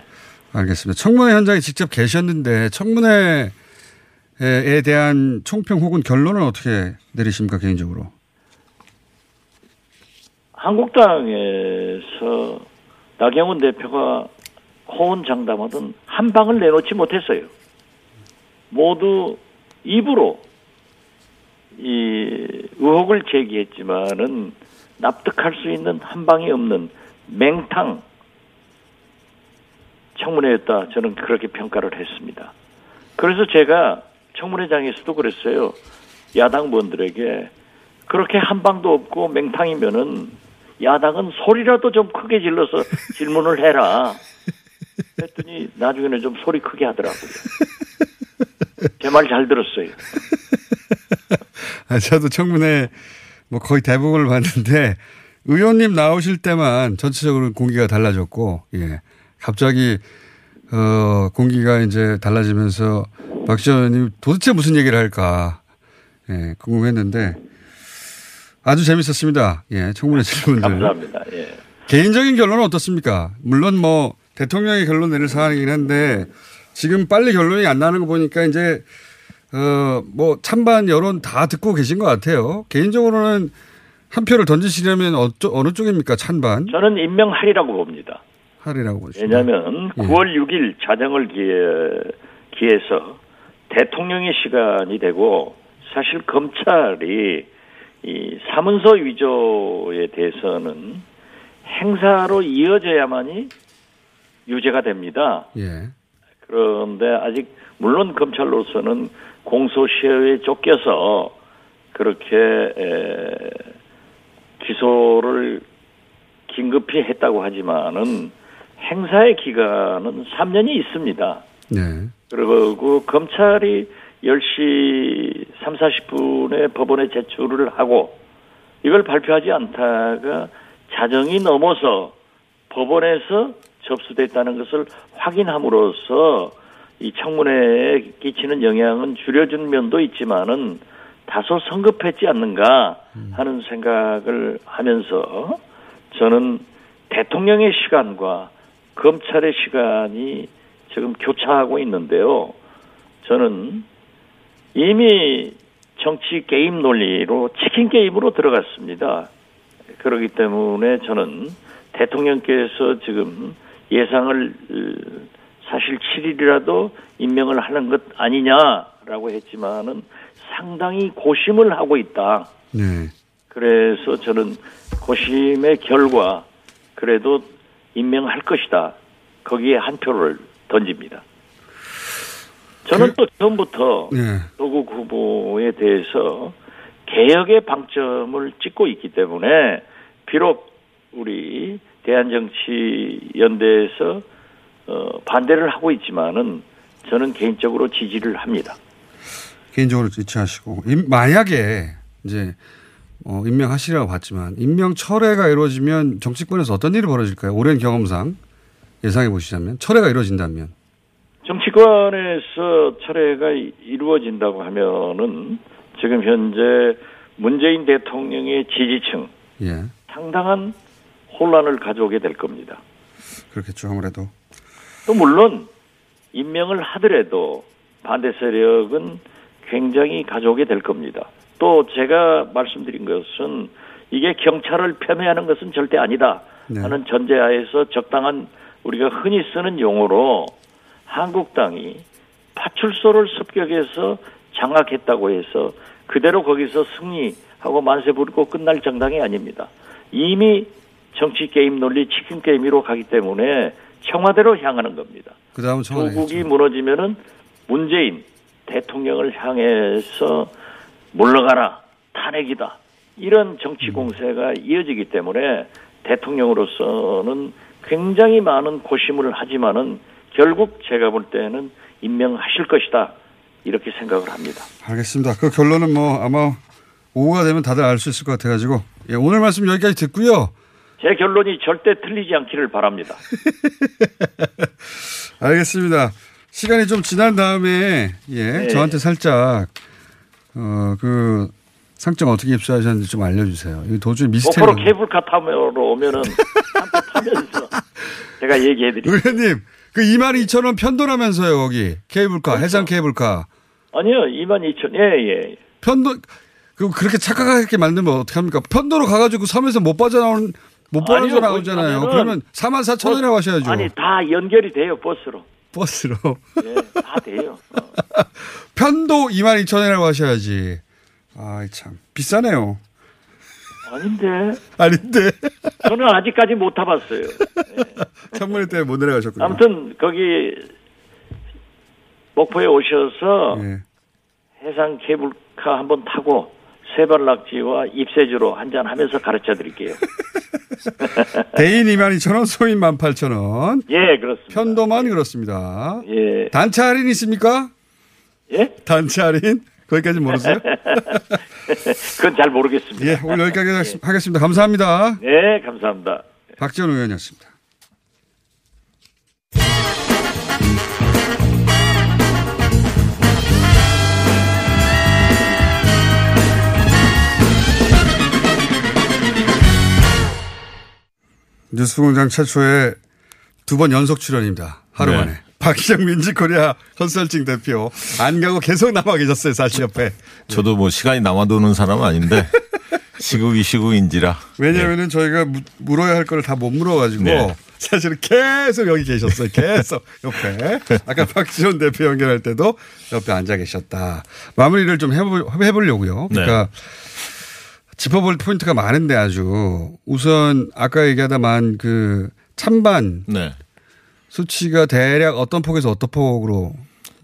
알겠습니다. 청문회 현장에 직접 계셨는데 청문회 에 대한 총평 혹은 결론은 어떻게 내리십니까 개인적으로? 한국당에서 나경원 대표가 호언 장담하던 한 방을 내놓지 못했어요. 모두 입으로 이 의혹을 제기했지만은 납득할 수 있는 한 방이 없는 맹탕 청문회였다. 저는 그렇게 평가를 했습니다. 그래서 제가 청문회장에서도 그랬어요. 야당 의원들에게 그렇게 한 방도 없고 맹탕이면은 야당은 소리라도 좀 크게 질러서 질문을 해라. 했더니 나중에는 좀 소리 크게 하더라고요. 제 말 잘 들었어요. 아, 저도 청문회 뭐 거의 대부분을 봤는데 의원님 나오실 때만 전체적으로 공기가 달라졌고 예. 갑자기 어 공기가 이제 달라지면서 박지원 의원님 도대체 무슨 얘기를 할까 예, 궁금했는데 아주 재밌었습니다. 예, 청문회 질문들. 감사합니다. 예. 개인적인 결론은 어떻습니까? 물론 뭐 대통령이 결론 내릴 사안이긴 한데 지금 빨리 결론이 안 나는 거 보니까 이제 어뭐 찬반 여론 다 듣고 계신 것 같아요. 개인적으로는 한 표를 던지시려면 어쩌, 어느 쪽입니까? 찬반? 저는 임명하리라고 봅니다. 하리라고 보십니다. 왜냐하면 예. 9월 6일 자정을 기해, 기해서 대통령의 시간이 되고 사실 검찰이 이 사문서 위조에 대해서는 행사로 이어져야만이 유죄가 됩니다. 예. 그런데 아직 물론 검찰로서는 공소시효에 쫓겨서 그렇게 에, 기소를 긴급히 했다고 하지만은 행사의 기간은 3년이 있습니다. 네. 그리고 검찰이 10시 3, 40분에 법원에 제출을 하고 이걸 발표하지 않다가 자정이 넘어서 법원에서 접수됐다는 것을 확인함으로써 이 청문회에 끼치는 영향은 줄여준 면도 있지만은 다소 성급했지 않는가 하는 생각을 하면서 저는 대통령의 시간과 검찰의 시간이 지금 교차하고 있는데요. 저는 이미 정치 게임 논리로 치킨 게임으로 들어갔습니다. 그렇기 때문에 저는 대통령께서 지금 예상을 어, 사실 7일이라도 임명을 하는 것 아니냐라고 했지만은 상당히 고심을 하고 있다. 네. 그래서 저는 고심의 결과 그래도 임명할 것이다. 거기에 한 표를 던집니다. 저는 또 처음부터 네. 조국 후보에 대해서 개혁의 방점을 찍고 있기 때문에 비록 우리 대한정치연대에서 어, 반대를 하고 있지만은 저는 개인적으로 지지를 합니다. 개인적으로 지지하시고 임- 만약에 이제 어, 임명하시라고 봤지만 임명 철회가 이루어지면 정치권에서 어떤 일이 벌어질까요? 오랜 경험상 예상해 보시자면 철회가 이루어진다면 정치권에서 철회가 이- 이루어진다고 하면은 지금 현재 문재인 대통령의 지지층 예 상당한 혼란을 가져오게 될 겁니다. 그렇겠죠 아무래도 또 물론 임명을 하더라도 반대 세력은 굉장히 가져오게 될 겁니다. 또 제가 말씀드린 것은 이게 경찰을 폄훼하는 것은 절대 아니다 네. 하는 전제하에서 적당한 우리가 흔히 쓰는 용어로 한국당이 파출소를 습격해서 장악했다고 해서 그대로 거기서 승리하고 만세 부르고 끝날 정당이 아닙니다. 이미 정치 게임 논리 치킨 게임으로 가기 때문에 청와대로 향하는 겁니다. 그 청와대 조국이 무너지면은 문재인 대통령을 향해서 물러가라 탄핵이다 이런 정치 공세가 이어지기 때문에 대통령으로서는 굉장히 많은 고심을 하지만은 결국 제가 볼 때는 임명하실 것이다 이렇게 생각을 합니다. 알겠습니다. 그 결론은 뭐 아마 오후가 되면 다들 알 수 있을 것 같아가지고 예, 오늘 말씀 여기까지 듣고요. 제 결론이 절대 틀리지 않기를 바랍니다. 알겠습니다. 시간이 좀 지난 다음에 예 네. 저한테 살짝 어 그 상장 어떻게 입수하셨는지 좀 알려주세요. 이 도저히 미스테리. 목포로 케이블카 타면로 오면은 타면서 제가 얘기해드릴게요. 의원님 그 2만 2천 원 편도라면서요 거기 케이블카 해상 케이블카 아니요 2만 2천 예예 편도 그 그렇게 착각하게 만들면 어떻게 합니까? 편도로 가가지고 섬에서 못 빠져나오는 못 아니요, 빠져 나오잖아요. 거기 가면은 그러면 4만 4천 원이라고 하셔야죠. 아니 다 연결이 돼요 버스로. 버스로 예, 다 돼요. 편도 2만 2천 원이라고 하셔야지. 아참 비싸네요. 아닌데. 아닌데. 저는 아직까지 못 타봤어요. 청문회 때문에 못 내려가셨군요. 아무튼 거기 목포에 오셔서 예. 해상 케이블카 한번 타고 세발낙지와 입세주로 한잔 하면서 가르쳐 드릴게요. 대인 2만 2천 원, 소인 1만 8천 원. 예, 그렇습니다. 편도만 그렇습니다. 예. 단체 할인 있습니까? 예? 단체 할인? 거기까지 모르세요? 그건 잘 모르겠습니다. 예, 오늘 여기까지 하겠습니다. 감사합니다. 네, 감사합니다. 박지원 의원이었습니다. 뉴스공장 최초의 두 번 연속 출연입니다. 하루 네. 만에. 박희정 민지코리아 컨설팅 대표 안 가고 계속 남아 계셨어요 사실 옆에. 저도 뭐 시간이 남아도는 사람은 아닌데 시국이 시국인지라. 왜냐면은 저희가 무- 물어야 할 거를 다못 물어가지고 네. 사실은 계속 여기 계셨어요. 계속 옆에. 아까 박지원 대표 연결할 때도 옆에 앉아 계셨다. 마무리를 좀 해보, 해보려고요. 그러니까 짚어볼 포인트가 많은데 아주 우선 아까 얘기하다만 그 찬반 네. 수치가 대략 어떤 폭에서 어떤 폭으로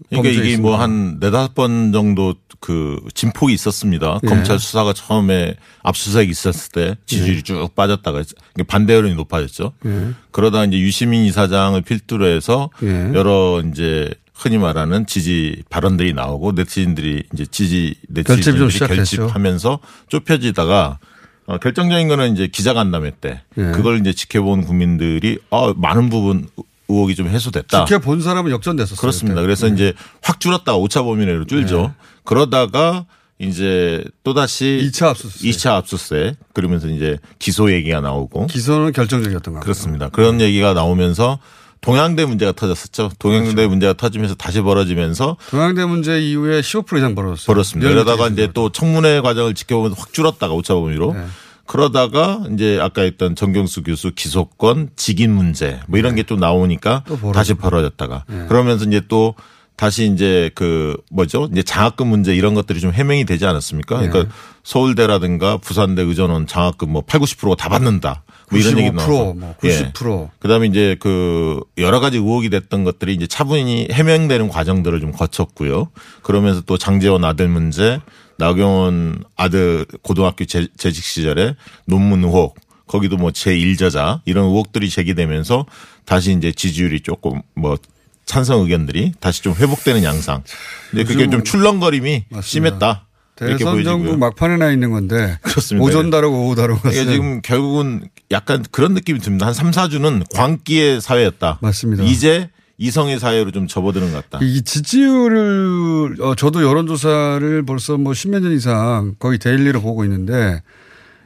그러니까 이게? 뭐 한 네다섯 번 정도 그 진폭이 있었습니다. 예. 검찰 수사가 처음에 압수수색 있었을 때 지지율이 예. 쭉 빠졌다가 이게 반대 여론이 높아졌죠. 예. 그러다 이제 유시민 이사장을 필두로 해서 예. 여러 이제 흔히 말하는 지지 발언들이 나오고 네티즌들이 이제 지지 네티즌들이. 결집하면서 좁혀지다가 어, 결정적인 거는 이제 기자간담회 때 예. 그걸 이제 지켜본 국민들이 어, 많은 부분 의혹이 좀 해소됐다. 지켜본 사람은 역전됐었어요. 그렇습니다. 그때. 그래서 네. 이제 확 줄었다가 5차 범위내로 줄죠. 그러다가 이제 또다시 2차 압수수색. 2차 압수수색 그러면서 이제 기소 얘기가 나오고 기소는 결정적이었던 것 같아요. 그렇습니다. 그런 얘기가 나오면서 동양대 문제가 터졌었죠. 동양대 그렇죠. 문제가 터지면서 다시 벌어지면서 동양대 문제 이후에 15% 이상 벌어졌어요. 벌었습니다. 그러다가. 이제 또 청문회 과정을 지켜보면 확 줄었다가 5차 범위로 네. 그러다가 이제 아까 했던 정경수 교수 기소권 직인 문제 뭐 이런 게좀 나오니까 또. 다시 벌어졌다가 네. 그러면서 이제 또 다시 이제 그 뭐죠 이제 장학금 문제 이런 것들이 좀 해명이 되지 않았습니까? 네. 그러니까 서울대라든가 부산대 의전원 장학금 뭐 8, 90%가 다 받는다. 뭐 이런 얘기 95%, 나와서 뭐 예. 90%. 그다음에 이제 그 여러 가지 의혹이 됐던 것들이 이제 차분히 해명되는 과정들을 좀 거쳤고요. 그러면서 또 장재원 아들 문제, 나경원 아들 고등학교 재, 재직 시절에 논문 의혹, 거기도 뭐 제1저자 이런 의혹들이 제기되면서 다시 이제 지지율이 조금 뭐 찬성 의견들이 다시 좀 회복되는 양상. 근데 그게 좀 출렁거림이 심했다. 이렇게 대선. 정부 막판에 나 있는 건데 그렇습니다. 오전 다르고 오후 다르고 그러니까 지금 결국은 약간 그런 느낌이 듭니다. 한 3, 4주는 광기의 사회였다. 맞습니다. 이제 이성의 사회로 좀 접어드는 것 같다. 이 지지율을 어, 저도 여론조사를 벌써 뭐 십몇 년 이상 거의 daily로 보고 있는데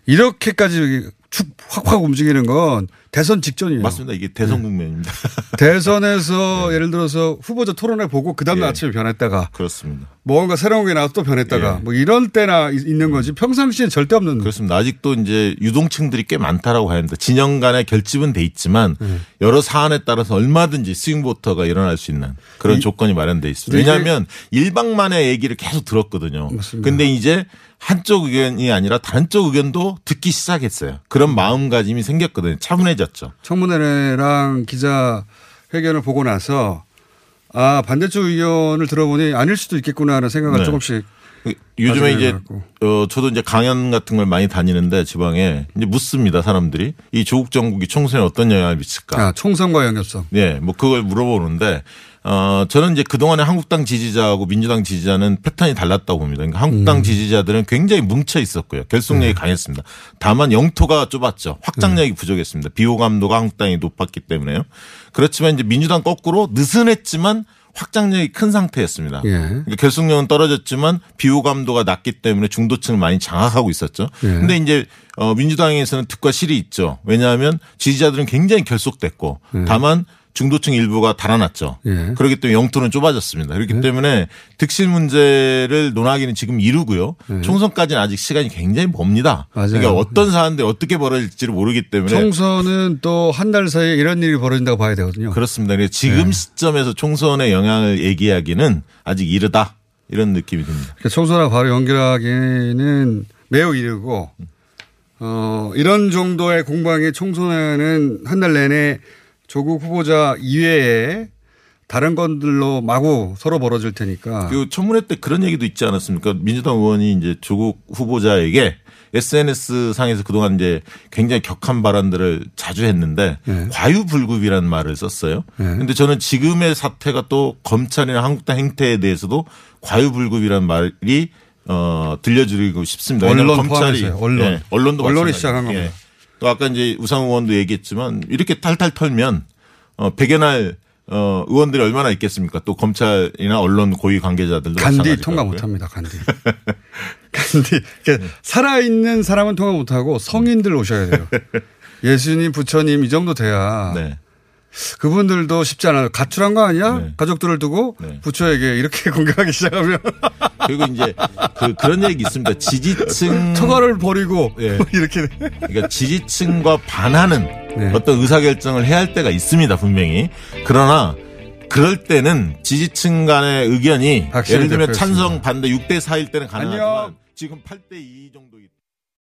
이렇게까지 축 확확 움직이는 건 대선 직전이에요. 맞습니다. 이게 대선 국면입니다. 대선에서 예를 들어서 후보자 토론회 보고 그 다음날 예. 아침에 변했다가 그렇습니다. 뭔가 새로운 게 나와서 또 변했다가 예. 뭐 이런 때나 이- 있는 거지 평상시엔 절대 없는 그렇습니다. 아직도 이제 유동층들이 꽤 많다라고 합니다. 진영 간의 결집은 돼 있지만 네. 여러 사안에 따라서 얼마든지 스윙보터가 일어날 수 있는 그런 이- 조건이 마련돼 있습니다. 왜냐하면 일방만의 얘기를 계속 들었거든요. 맞습니다. 근데 이제 한쪽 의견이 아니라 다른 쪽 의견도 듣기 시작했어요. 그런 마음가짐이 생겼거든요. 차분해 졌죠. 청문회랑 기자 회견을 보고 나서 아 반대쪽 의견을 들어보니 아닐 수도 있겠구나라는 생각을 네. 조금씩 요즘에 가지고 이제. 어 저도 이제 강연 같은 걸 많이 다니는데 지방에 이제 묻습니다 사람들이 이 조국 정국이 총선에 어떤 영향을 미칠까? 아, 총선과 연결성. 네, 뭐 그걸 물어보는데 어 저는 이제 그동안에 한국당 지지자하고 민주당 지지자는 패턴이 달랐다고 봅니다. 그러니까 한국당 음. 지지자들은 굉장히 뭉쳐 있었고요. 결속력이 강했습니다. 다만 영토가 좁았죠. 확장력이 부족했습니다. 비호감도가 한국당이 높았기 때문에요. 그렇지만 이제 민주당 거꾸로 느슨했지만 확장력이 큰 상태였습니다. 예. 그러니까 결속력은 떨어졌지만 비호감도가 낮기 때문에 중도층을 많이 장악하고 있었죠. 예. 근데 이제 어 민주당에서는 득과 실이 있죠. 왜냐하면 지지자들은 굉장히 결속됐고 예. 다만 중도층 일부가 달아났죠. 예. 그렇기 때문에 영토는 좁아졌습니다. 그렇기 때문에 득실 문제를 논하기는 지금 이르고요. 총선까지는 아직 시간이 굉장히 멉니다. 예. 맞아요. 그러니까 어떤 사안들이 어떻게 벌어질지를 모르기 때문에 총선은 또 한 달 사이에 이런 일이 벌어진다고 봐야 되거든요. 그렇습니다. 그래서 지금 네. 시점에서 총선의 영향을 얘기하기는 아직 이르다 이런 느낌이 듭니다. 그러니까 총선하고 바로 연결하기는 매우 이르고 어, 이런 정도의 공방의 총선에는 한 달 내내 조국 후보자 이외에 다른 건들로 마구 서로 벌어질 테니까. 그 청문회 때 그런 얘기도 있지 않았습니까? 민주당 의원이 이제 조국 후보자에게 SNS 상에서 그동안 이제 굉장히 격한 발언들을 자주 했는데 네. 과유불급이라는 말을 썼어요. 네. 근데 저는 지금의 사태가 또 검찰이나 한국당 행태에 대해서도 과유불급이라는 말이 어 들려드리고 싶습니다. 언론 검찰이 포함해서요. 언론. 예, 언론도 언론이. 시작한 겁니다. 예. 또 아까 이제 우상 의원도 얘기했지만 이렇게 탈탈 털면 어 백여날 어 의원들이 얼마나 있겠습니까? 또 검찰이나 언론 고위 관계자들도 간디 통과. 못 합니다. 간디. 간디. 그러니까 살아 있는 사람은 통과 못 하고 성인들 오셔야 돼요. 예수님, 부처님 이 정도 돼야 네. 그분들도 쉽지 않아요. 가출한 거 아니야? 네. 가족들을 두고 부처에게 이렇게 공격하기 시작하면 그리고 이제 그 그런 얘기 있습니다. 지지층 처가를 버리고 예. 이렇게 그러니까 지지층과 반하는 네. 어떤 의사 결정을 해야 할 때가 있습니다 분명히 그러나 그럴 때는 지지층 간의 의견이 예를 들면. 찬성 반대 6대 4일 때는 가능하지만 안녕. 지금 8대 2 정도이기 때문에